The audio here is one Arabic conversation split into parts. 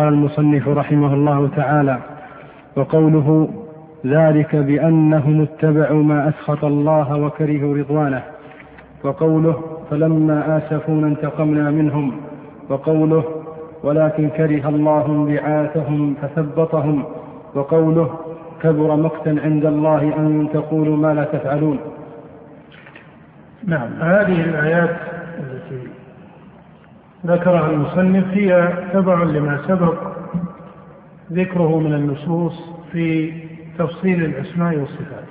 قال المصنف رحمه الله تعالى وقوله ذلك بأنهم اتبعوا ما أسخط الله وكرهوا رضوانه. وقوله فلما آسفونا انتقمنا منهم. وقوله ولكن كره الله بعاثهم فثبطهم. وقوله كبر مقتا عند الله أن تقولوا ما لا تفعلون. نعم هذه الآيات التي ذكرها المصنف هي تبع لما سبق ذكره من النصوص في تفصيل الأسماء والصفات.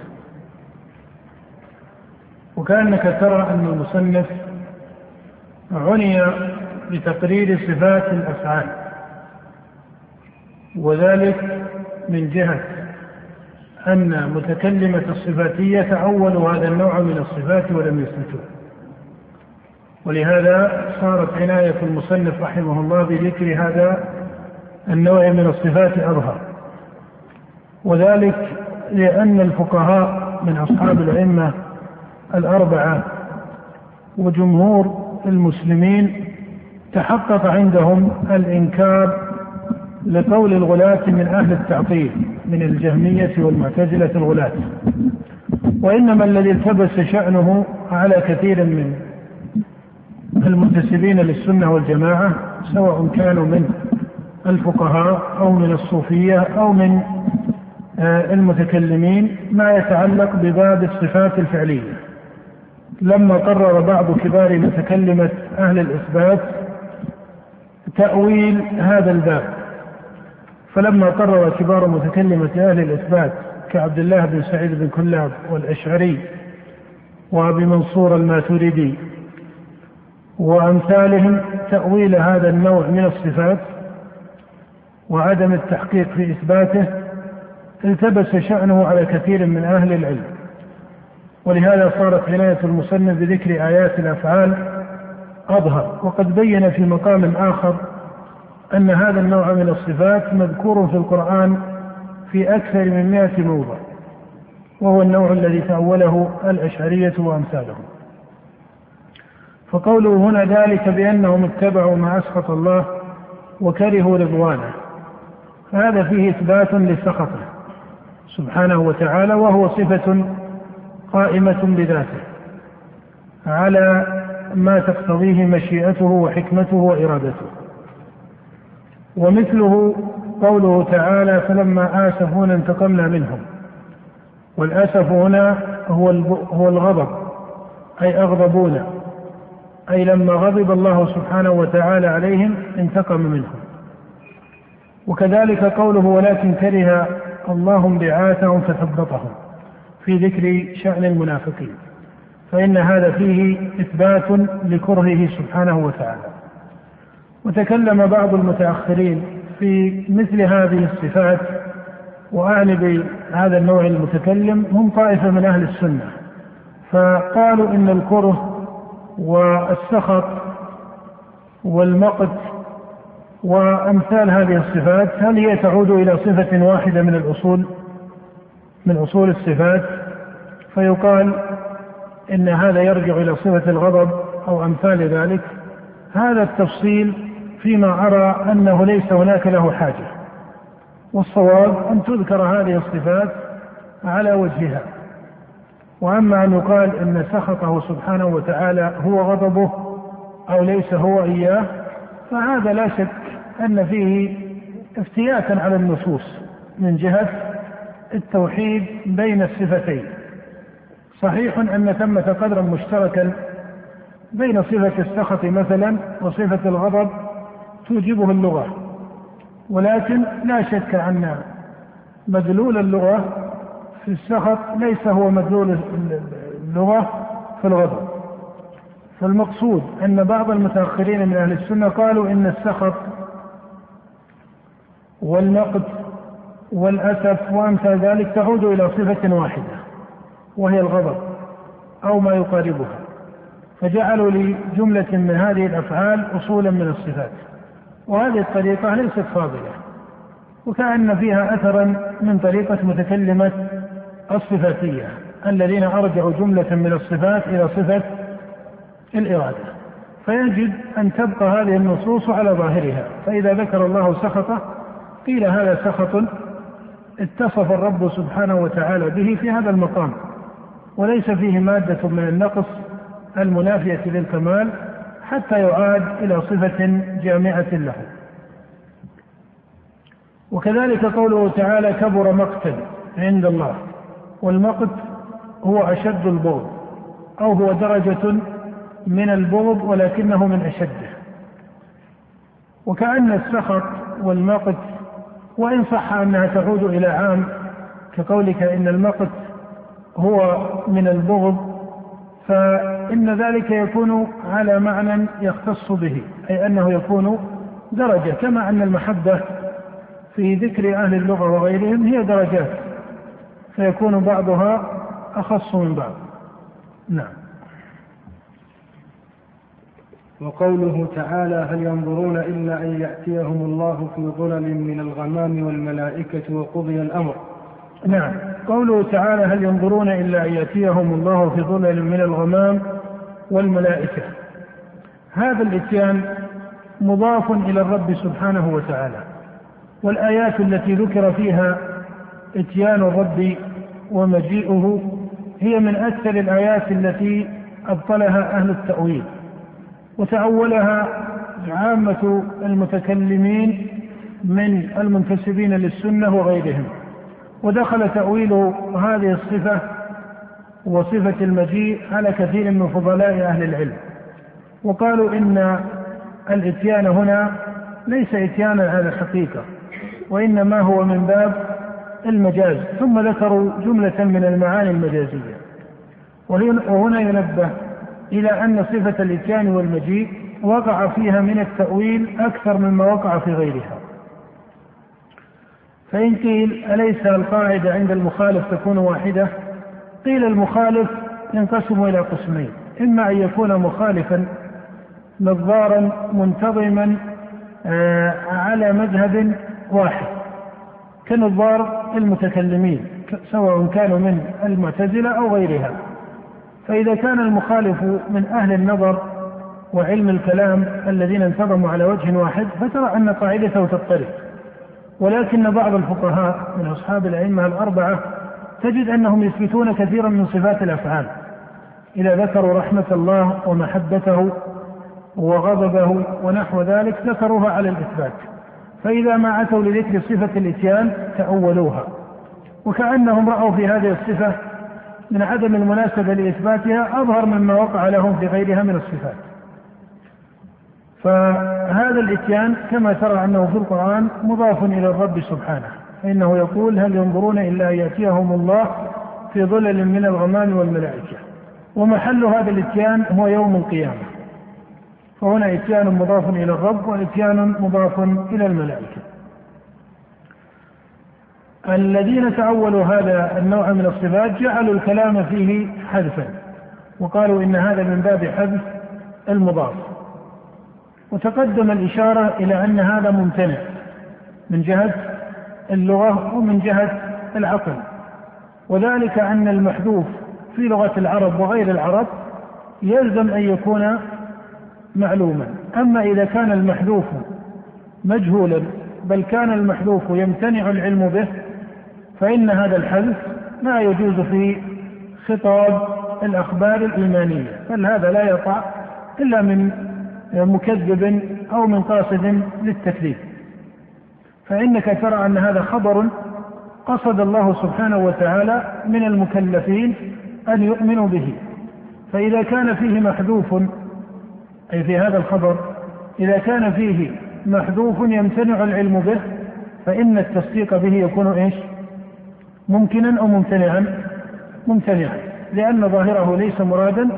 وكأنك ترى أن المصنف عني بتقرير صفات الأفعال وذلك من جهة أن متكلمة الصفاتية تأولوا هذا النوع من الصفات ولم يثبتوه. ولهذا صارت عناية المصنف رحمه الله بذكر هذا النوع من الصفات أظهر وذلك لأن الفقهاء من أصحاب الأئمة الأربعة وجمهور المسلمين تحقق عندهم الإنكار لقول الغلاة من أهل التعطيل من الجهمية والمعتزلة الغلاة. وإنما الذي التبس شأنه على كثير من المنتسبين للسنة والجماعة سواء كانوا من الفقهاء أو من الصوفية أو من آه، المتكلمين ما يتعلق بباب الصفات الفعلية. لما قرر بعض كبار متكلمة أهل الإثبات تأويل هذا الباب. فلما قرر كبار متكلمة أهل الإثبات كعبد الله بن سعيد بن كلاب والأشعري وأبي منصور الماتريدي وأمثالهم تأويل هذا النوع من الصفات وعدم التحقيق في إثباته التبس شأنه على كثير من أهل العلم. ولهذا صارت عناية المصنف بذكر آيات الأفعال أظهر. وقد بين في مقام آخر أن هذا النوع من الصفات مذكور في القرآن في أكثر من مئة موضع وهو النوع الذي تأوله الأشعرية وأمثالهم. فقوله هنا ذلك بأنهم اتبعوا ما أسخط الله وكرهوا رضوانه. فهذا فيه إثبات لسخطه سبحانه وتعالى وهو صفة قائمة بذاته على ما تقتضيه مشيئته وحكمته وإرادته. ومثله قوله تعالى فلما آسفونا انتقمنا منهم والأسف هنا هو هو الغضب أي أغضبونا. أي لما غضب الله سبحانه وتعالى عليهم انتقم منهم. وكذلك قوله ولكن كره الله انبعاثهم فثبطهم في ذكر شأن المنافقين. فإن هذا فيه إثبات لكرهه سبحانه وتعالى. وتكلم بعض المتأخرين في مثل هذه الصفات وأعني بهذا النوع المتكلم هم طائفة من أهل السنة فقالوا إن الكره والسخط والمقت وأمثال هذه الصفات هل هي تعود إلى صفة واحدة من الأصول من أصول الصفات؟ فيقال إن هذا يرجع إلى صفة الغضب أو أمثال ذلك. هذا التفصيل فيما أرى أنه ليس هناك له حاجة والصواب أن تذكر هذه الصفات على وجهها. وأما أن يقال أن سخطه سبحانه وتعالى هو غضبه أو ليس هو إياه فهذا لا شك أن فيه افتياتا على النصوص من جهة التوحيد بين الصفتين. صحيح أن ثمة قدرا مشتركا بين صفة السخط مثلا وصفة الغضب توجبه اللغة ولكن لا شك أن مدلول اللغة في السخط ليس هو مدلول اللغة في الغضب فالمقصود أن بعض المتأخرين من أهل السنة قالوا إن السخط والنقد والأسف وأمثال ذلك تعود إلى صفة واحدة وهي الغضب أو ما يقاربها. فجعلوا لجملة من هذه الأفعال أصولا من الصفات وهذه الطريقة ليست فاضلة وكأن فيها أثرا من طريقة متكلمة الصفاتية الذين أرجعوا جملة من الصفات إلى صفة الإرادة. فيجد أن تبقى هذه النصوص على ظاهرها. فإذا ذكر الله سخطه قيل هذا سخط اتصف الرب سبحانه وتعالى به في هذا المقام. وليس فيه مادة من النقص المنافية للكمال حتى يعاد إلى صفة جامعة له. وكذلك قوله تعالى كبر مقتا عند الله. والمقت هو أشد البغض أو هو درجة من البغض ولكنه من أشده. وكأن السخط والمقت وإن صح أنها تعود إلى عام كقولك إن المقت هو من البغض فإن ذلك يكون على معنى يختص به أي أنه يكون درجة كما أن المحبة في ذكر أهل اللغة وغيرهم هي درجات. فيكون بعضها أخص من بعض. نعم. وقوله تعالى هل ينظرون إلا أن يأتيهم الله في ظلل من الغمام والملائكة وقضي الأمر؟ نعم. قوله تعالى هل ينظرون إلا أن يأتيهم الله في ظلل من الغمام والملائكة. هذا الإتيان مضاف إلى الرب سبحانه وتعالى. والآيات التي ذكر فيها إتيان الرب ومجيئه هي من أكثر الآيات التي أبطلها أهل التأويل وتأولها عامة المتكلمين من المنتسبين للسنة وغيرهم ودخل تأويل هذه الصفة وصفة المجيء على كثير من فضلاء أهل العلم وقالوا إن الإتيان هنا ليس إتيانا على الحقيقة وإنما هو من باب المجاز ثم ذكروا جملة من المعاني المجازية. وهنا ينبه إلى أن صفة الإتيان والمجيء وقع فيها من التأويل أكثر مما وقع في غيرها. فإن قيل أليس القاعدة عند المخالف تكون واحدة؟ قيل المخالف ينقسم إلى قسمين إما أن يكون مخالفا نظارا منتظما آه، على مذهب واحد. كنظار المتكلمين سواء كانوا من المعتزلة أو غيرها. فإذا كان المخالف من أهل النظر وعلم الكلام الذين انتظموا على وجه واحد فترى أن قاعدته تضطرب. ولكن بعض الفقهاء من أصحاب الأئمة الأربعة تجد أنهم يثبتون كثيرا من صفات الأفعال. إذا ذكروا رحمة الله ومحبته وغضبه ونحو ذلك ذكروها على الإثبات. فإذا ما أتوا لذكر صفة الإتيان تأولوها. وكأنهم رأوا في هذه الصفة من عدم المناسبة لإثباتها أظهر مما وقع لهم في غيرها من الصفات. فهذا الإتيان كما ترى أنه في القرآن مضاف إلى الرب سبحانه. فإنه يقول هل ينظرون إلا أن يأتيهم الله في ظلل من الغمام والملائكة. ومحل هذا الإتيان هو يوم القيامة. فهنا إتيان مضاف إلى الرب وإتيان مضاف إلى الملائكة. الذين تأولوا هذا النوع من الصفات جعلوا الكلام فيه حذفا وقالوا إن هذا من باب حذف المضاف. وتقدم الإشارة إلى أن هذا ممتنع من جهة اللغة ومن جهة العقل. وذلك أن المحذوف في لغة العرب وغير العرب يلزم أن يكون معلوما أما إذا كان المحذوف مجهولا بل كان المحذوف يمتنع العلم به فإن هذا الحذف لا يجوز في خطاب الأخبار الإيمانية. بل هذا لا يقع إلا من مكذب أو من قاصد للتكذيب. فإنك ترى أن هذا خبر قصد الله سبحانه وتعالى من المكلفين أن يؤمنوا به. فإذا كان فيه محذوف أي في هذا الخبر إذا كان فيه محذوف يمتنع العلم به فإن التصديق به يكون إيش؟ ممكنا أو ممتنعا؟ ممتنعا لأن ظاهره ليس مرادا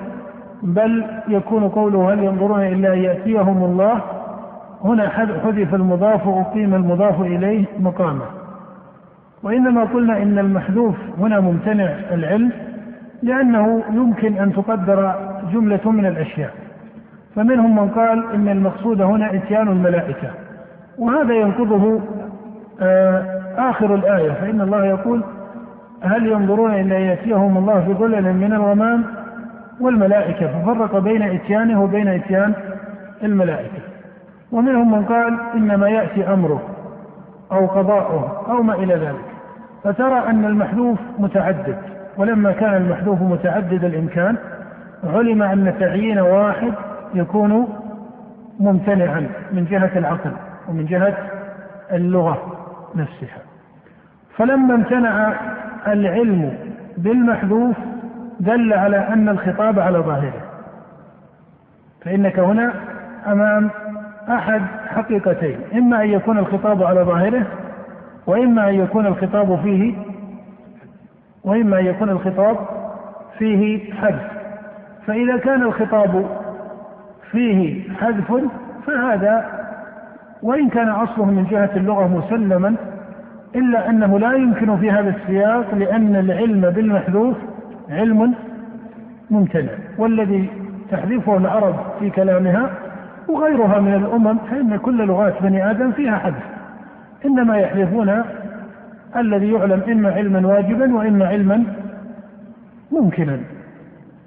بل يكون قوله هل ينظرون إلا يأتيهم الله؟ هنا حذف المضاف وأقيم المضاف إليه مقامه. وإنما قلنا إن المحذوف هنا ممتنع العلم لأنه يمكن أن تقدر جملة من الأشياء. فمنهم من قال إن المقصود هنا إتيان الملائكة وهذا ينقضه آه، آخر الآية فإن الله يقول هل ينظرون إلا يأتيهم الله في ظلل من الغمام والملائكة ففرق بين إتيانه وبين إتيان الملائكة. ومنهم من قال إنما يأتي أمره أو قضاؤه أو ما إلى ذلك. فترى أن المحذوف متعدد ولما كان المحذوف متعدد الإمكان علم أن تعيين واحد يكون ممتنعا من جهة العقل ومن جهة اللغة نفسها. فلما امتنع العلم بالمحذوف دل على أن الخطاب على ظاهره. فإنك هنا أمام أحد حقيقتين إما أن يكون الخطاب على ظاهره وإما أن يكون الخطاب فيه وإما أن يكون الخطاب فيه حذف. فإذا كان الخطاب فيه حذف فهذا وإن كان أصله من جهة اللغة مسلما إلا أنه لا يمكن في هذا السياق لأن العلم بالمحذوف علم ممتنع. والذي تحذفه العرب في كلامها وغيرها من الأمم فإن كل لغات بني آدم فيها حذف. إنما يحذفون الذي يعلم إما علما واجبا وإما علما ممكنا.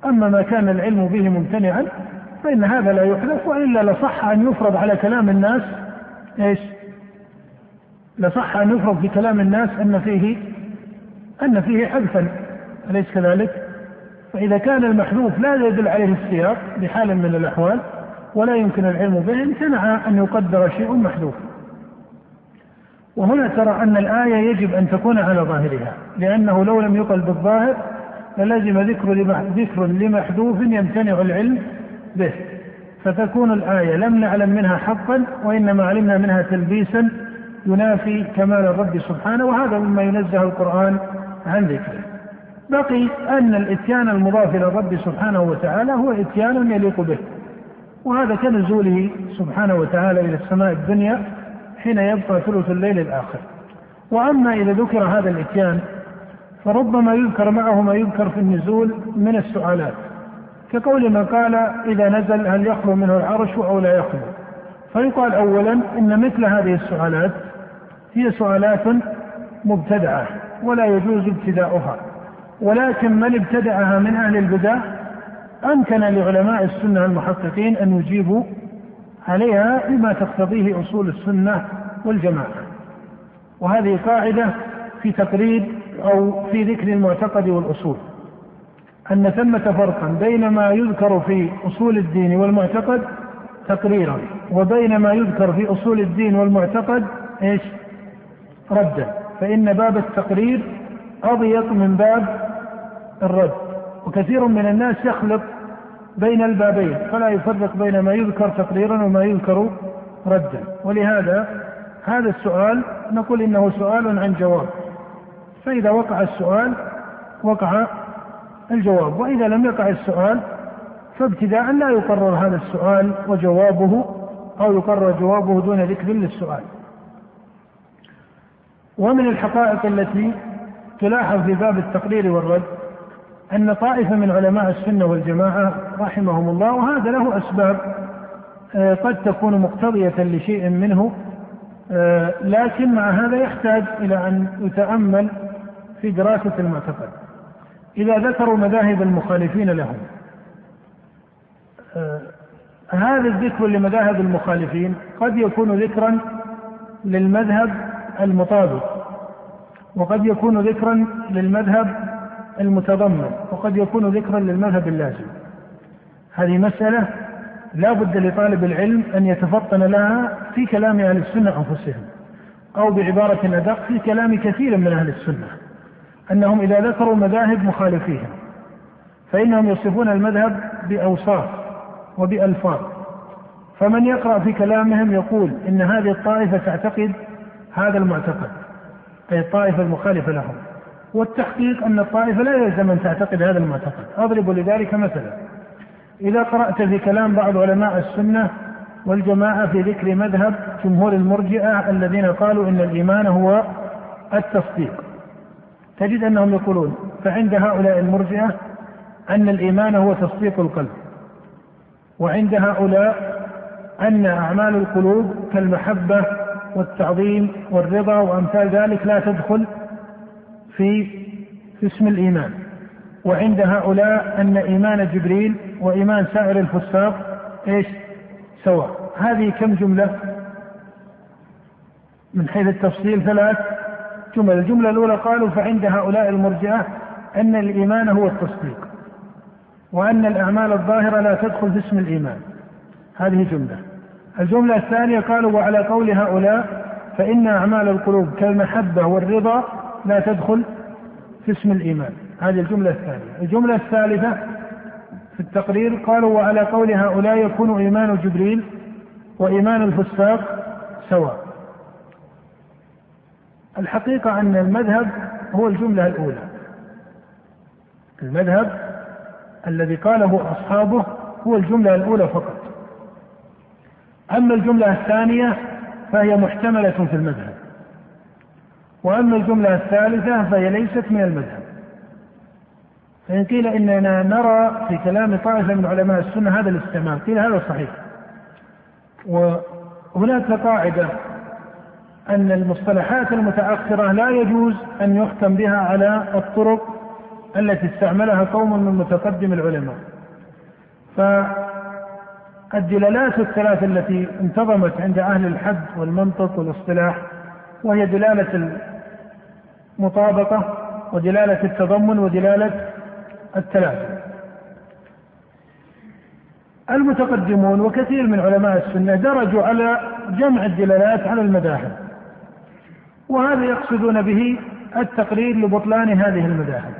أما ما كان العلم به ممتنعا فإن هذا لا يحذف وإلا لصح أن يفرض على كلام الناس إيش؟ لصح أن يفرض في كلام الناس أن فيه أن فيه حذفا أليس كذلك؟ فإذا كان المحذوف لا يدل عليه السياق بحال من الأحوال ولا يمكن العلم به امتنع أن يقدر شيء محذوف وهنا ترى أن الآية يجب أن تكون على ظاهرها لأنه لو لم يقل بالظاهر للزم ذكر ذكر لمحذوف يمتنع العلم به. فتكون الآية لم نعلم منها حقا وإنما علمنا منها تلبيسا ينافي كمال الرب سبحانه وهذا مما ينزه القرآن عن ذكره. بقي أن الإتيان المضاف إلى الرب سبحانه وتعالى هو إتيان يليق به. وهذا كنزوله سبحانه وتعالى إلى السماء الدنيا حين يبقى ثلث الليل الآخر. وأما إذا ذكر هذا الإتيان فربما يذكر معه ما يذكر في النزول من السؤالات. كقول من قال إذا نزل هل يخلو منه العرش أو لا يخلو؟ فيقال أولا إن مثل هذه السؤالات هي سؤالات مبتدعة ولا يجوز ابتداؤها. ولكن من ابتدعها من أهل البدع؟ أمكن لعلماء السنة المحققين أن يجيبوا عليها بما تقتضيه أصول السنة والجماعة. وهذه قاعدة في تقريب أو في ذكر المعتقد والأصول. أن ثمة فرقا بين ما يذكر في أصول الدين والمعتقد تقريرا وبين ما يذكر في أصول الدين والمعتقد إيش؟ ردا. فإن باب التقرير أضيق من باب الرد. وكثير من الناس يخلط بين البابين فلا يفرق بين ما يذكر تقريرا وما يذكر ردا. ولهذا هذا السؤال نقول إنه سؤال عن جواب. فإذا وقع السؤال وقع الجواب. وإذا لم يقع السؤال فابتداء لا يقرر هذا السؤال وجوابه أو يقرر جوابه دون ذكر للسؤال. ومن الحقائق التي تلاحظ في باب التقرير والرد أن طائفة من علماء السنة والجماعة رحمهم الله وهذا له أسباب آه، قد تكون مقتضية لشيء منه آه، لكن مع هذا يحتاج إلى أن يتأمل في دراسة المعتقد. إذا ذكروا مذاهب المخالفين لهم. آه، هذا الذكر لمذاهب المخالفين قد يكون ذكرا للمذهب المطابق وقد يكون ذكرا للمذهب المتضمن وقد يكون ذكرا للمذهب اللازم. هذه مسألة لا بد لطالب العلم أن يتفطن لها في كلام أهل السنة أنفسهم أو بعبارة أدق في كلام كثير من أهل السنة. أنهم إذا ذكروا مذاهب مخالفيهم فإنهم يصفون المذهب بأوصاف وبألفاظ. فمن يقرأ في كلامهم يقول إن هذه الطائفة تعتقد هذا المعتقد أي الطائفة المخالفة لهم. والتحقيق أن الطائفة لا يلزم أن تعتقد هذا المعتقد. أضرب لذلك مثلا إذا قرأت في كلام بعض علماء السنة والجماعة في ذكر مذهب جمهور المرجئة الذين قالوا إن الإيمان هو التصديق. تجد أنهم يقولون فعند هؤلاء المرجئة أن الإيمان هو تصديق القلب وعند هؤلاء أن أعمال القلوب كالمحبة والتعظيم والرضا وأمثال ذلك لا تدخل في اسم الإيمان. وعند هؤلاء أن إيمان جبريل وإيمان سائر الفساق إيش؟ سواء. هذه كم جملة؟ من حيث التفصيل ثلاث. جمل الجملة الأولى قالوا فعند هؤلاء المرجئة أن الإيمان هو التصديق وأن الأعمال الظاهرة لا تدخل في اسم الإيمان. هذه جملة. الجملة الثانية قالوا وعلى قول هؤلاء فإن أعمال القلوب كالمحبة والرضا لا تدخل في اسم الإيمان. هذه الجملة الثانية. الجملة الثالثة في التقرير قالوا وعلى قول هؤلاء يكون إيمان جبريل وإيمان الفساق سواء. الحقيقة أن المذهب هو الجملة الأولى. المذهب الذي قاله أصحابه هو الجملة الأولى فقط. أما الجملة الثانية فهي محتملة في المذهب. وأما الجملة الثالثة فهي ليست من المذهب. فإن قيل إننا نرى في كلام طائفة من علماء السنة هذا الاستعمال قيل هذا صحيح. وهناك قاعدة أن المصطلحات المتأخرة لا يجوز أن يختم بها على الطرق التي استعملها قوم من متقدم العلماء. فالدلالات الثلاث التي انتظمت عند أهل الحد والمنطق والاصطلاح وهي دلالة المطابقة ودلالة التضمن ودلالة التلازم المتقدمون وكثير من علماء السنة درجوا على جمع الدلالات على المذاهب. وهذا يقصدون به التقرير لبطلان هذه المذاهب.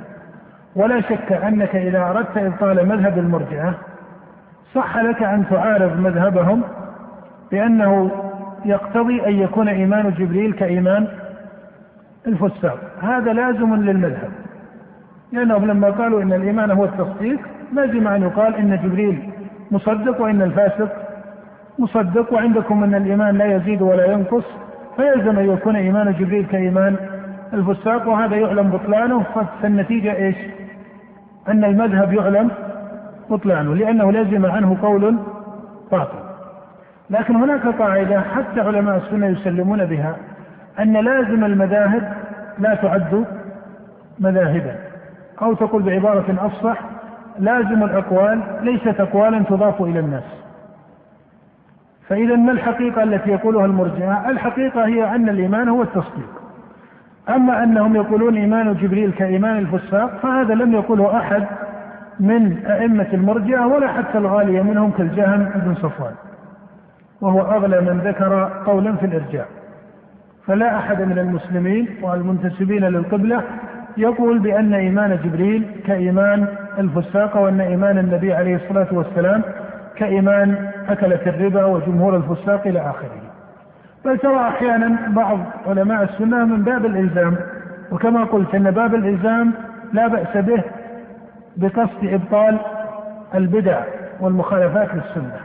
ولا شك أنك إذا أردت إبطال مذهب المرجئة صح لك أن تعارض مذهبهم بأنه يقتضي أن يكون إيمان جبريل كإيمان الفساق. هذا لازم للمذهب لأنهم لما قالوا إن الإيمان هو التصديق لازم أن يقال إن جبريل مصدق وإن الفاسق مصدق وعندكم أن الإيمان لا يزيد ولا ينقص. فيلزم أن يكون إيمان جبريل كإيمان الفساق وهذا يعلم بطلانه. فالنتيجة إيش؟ أن المذهب يعلم بطلانه لأنه لزم عنه قول باطل. لكن هناك قاعدة حتى علماء السنة يسلمون بها أن لازم المذاهب لا تعد مذاهبا. أو تقول بعبارة أفصح لازم الأقوال ليست أقوالا تضاف إلى الناس. فإذا ما الحقيقة التي يقولها المرجئة؟ الحقيقة هي أن الإيمان هو التصديق. أما أنهم يقولون إيمان جبريل كإيمان الفساق فهذا لم يقوله أحد من أئمة المرجئة ولا حتى الغالية منهم كالجهم بن صفوان. وهو أغلى من ذكر قولا في الإرجاء. فلا أحد من المسلمين والمنتسبين للقبلة يقول بأن إيمان جبريل كإيمان الفساق وأن إيمان النبي عليه الصلاة والسلام كإيمان أكلة الربا وجمهور الفساق إلى آخره. بل ترى أحيانا بعض علماء السنة من باب الإلزام وكما قلت إن باب الإلزام لا بأس به بقصد إبطال البدع والمخالفات للسنة.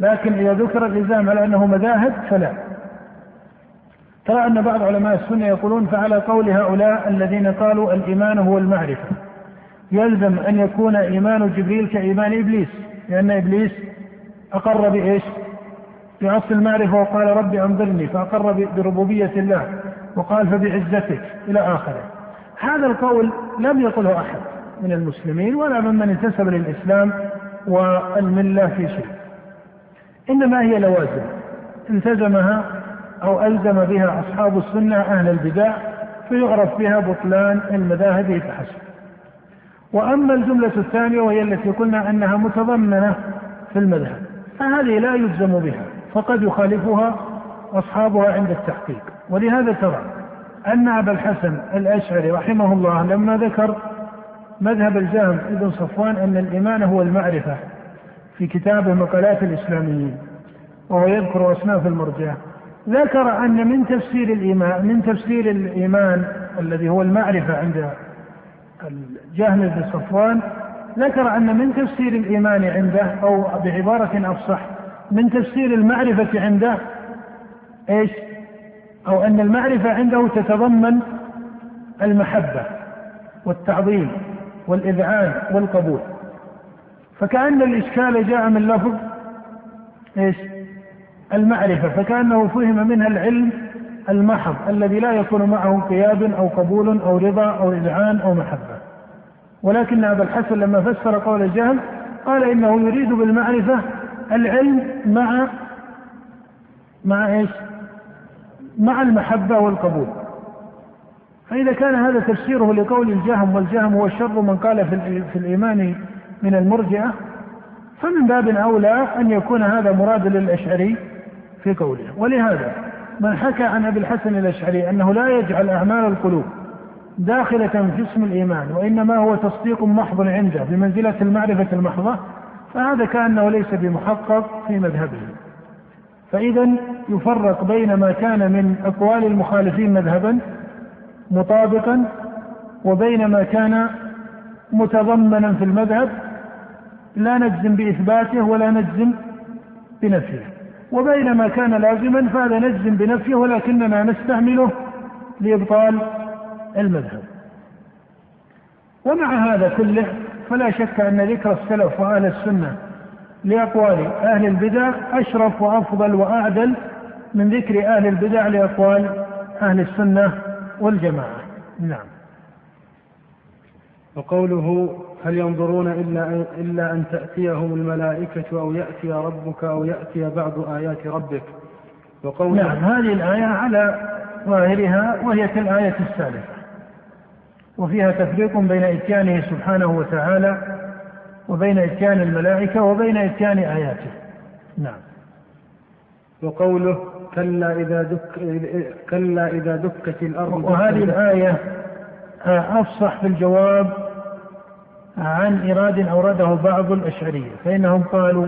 لكن إذا ذكر الإلزام على أنه مذاهب؟ فلا. ترى أن بعض علماء السنة يقولون فعلى قول هؤلاء الذين قالوا الإيمان هو المعرفة. يلزم أن يكون إيمان جبريل كإيمان إبليس. لأن إبليس أقر بإيش؟ بأصل المعرفة وقال رب أنظرني فأقر بربوبية الله وقال فبعزتك إلى آخره. هذا القول لم يقله أحد من المسلمين ولا ممن انتسب للإسلام والملة في شيء. إنما هي لوازم التزمها أو ألزم بها أصحاب السنة أهل البدع فيعرف بها بطلان المذاهب فحسب وأما الجملة الثانية وهي التي قلنا أنها متضمنة في المذهب فهذه لا يلزم بها فقد يخالفها أصحابها عند التحقيق. ولهذا ترى أن أبا الحسن الأشعري رحمه الله لما ذكر مذهب الجهم ابن صفوان أن الإيمان هو المعرفة في كتابه مقالات الإسلاميين وهو يذكر أصناف المرجعة ذكر أن من تفسير الإيمان من تفسير الإيمان الذي هو المعرفة عند الجهم بن صفوان ذكر أن من تفسير الإيمان عنده أو بعبارة أفصح من تفسير المعرفة عنده إيش؟ أو أن المعرفة عنده تتضمن المحبة والتعظيم والإذعان والقبول فكأن الإشكال جاء من لفظ إيش؟ المعرفة فكأنه فهم منها العلم المحض الذي لا يكون معه انقياد أو قبول أو رضا أو إذعان أو محبة. ولكن أبا الحسن لما فسر قول الجهم قال إنه يريد بالمعرفة العلم مع مع إيش؟ مع المحبة والقبول. فإذا كان هذا تفسيره لقول الجهم والجهم هو شر من قال في, في الإيمان من المرجئة فمن باب أولى أن يكون هذا مراد للأشعري في قوله. ولهذا من حكى عن أبي الحسن الأشعري أنه لا يجعل أعمال القلوب داخلة في اسم الإيمان وإنما هو تصديق محض عنده بمنزلة المعرفة المحضة فهذا كأنه ليس بمحقق في مذهبه. فإذا يفرق بين ما كان من أقوال المخالفين مذهبا مطابقا وبين ما كان متضمنا في المذهب لا نجزم بإثباته ولا نجزم بنفيه. وبين ما كان لازما فهذا نجزم بنفيه ولكننا نستعمله لإبطال المذهب. ومع هذا كله فلا شك أن ذكر السلف وأهل السنة لأقوال أهل البدع أشرف وأفضل وأعدل من ذكر أهل البدع لأقوال أهل السنة والجماعة. نعم. وقوله هل ينظرون إلا أن, إلا أن تأتيهم الملائكة أو يأتي ربك أو يأتي بعض آيات ربك. وقوله نعم هذه الآية على ظاهرها وهي كالآية السابقة. وفيها تفريق بين إتيانه سبحانه وتعالى وبين إتيان الملائكة وبين إتيان آياته. نعم. وقوله كلا إذا دك كلا إذا دكت الأرض وهذه الآية أفصح في الجواب عن إراد أورده بعض الأشعرية فإنهم قالوا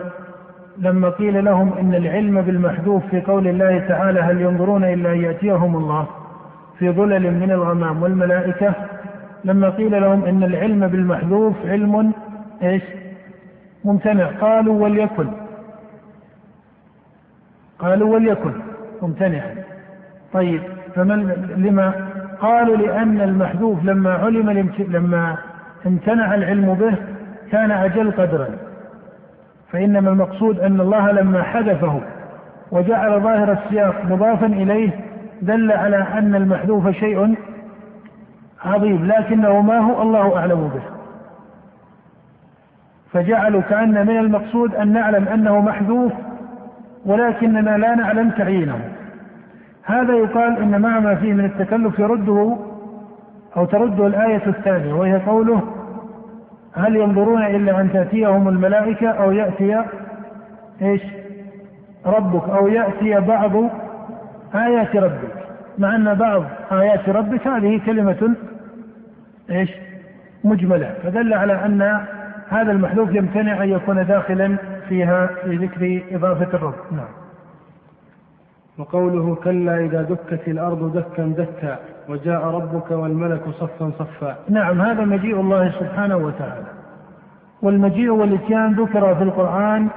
لما قيل لهم إن العلم بالمحذوف في قول الله تعالى هل ينظرون إلا أن يأتيهم الله في ظلل من الغمام والملائكة لما قيل لهم إن العلم بالمحذوف علم إيش؟ ممتنع. قالوا وليكن. قالوا وليكن. ممتنعا طيب فمن لما قالوا لأن المحذوف لما علم لما امتنع العلم به كان أجل قدرا. فإنما المقصود أن الله لما حذفه وجعل ظاهر السياق مضافا إليه دل على أن المحذوف شيء عظيم لكنه ما هو الله أعلم به. فجعلوا كأن من المقصود أن نعلم أنه محذوف ولكننا لا نعلم تعيينه. هذا يقال إن مع ما فيه من التكلف يرده أو ترده الآية الثانية وهي قوله هل ينظرون إلا أن تأتيهم الملائكة أو يأتي إيش؟ ربك أو يأتي بعض آيات ربك. مع أن بعض آيات ربك هذه كلمة إيش؟ مجملة. فدل على أن هذا المحذوف يمتنع أن يكون داخلا فيها في ذكر إضافة الرب. نعم. وقوله كلا إذا دكت الأرض دكا دكا. وجاء ربك والملك صفا صفا. نعم هذا مجيء الله سبحانه وتعالى. والمجيء والإتيان ذكر في القرآن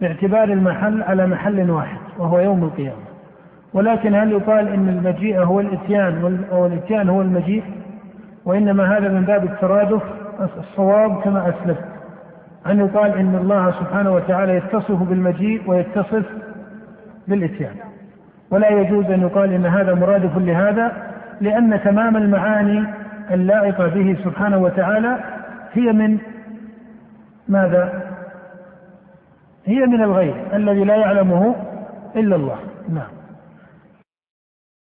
باعتبار المحل على محل واحد وهو يوم القيامة. ولكن هل يقال إن المجيء هو الإتيان والاتيان هو المجيء؟ وإنما هذا من باب الترادف الصواب كما أسلفت. ان يقال إن الله سبحانه وتعالى يتصف بالمجيء ويتصف بالإتيان؟ ولا يجوز أن يقال إن هذا مرادف لهذا لأن تمام المعاني اللائقة به سبحانه وتعالى هي من ماذا؟ هي من الغيب الذي لا يعلمه إلا الله نعم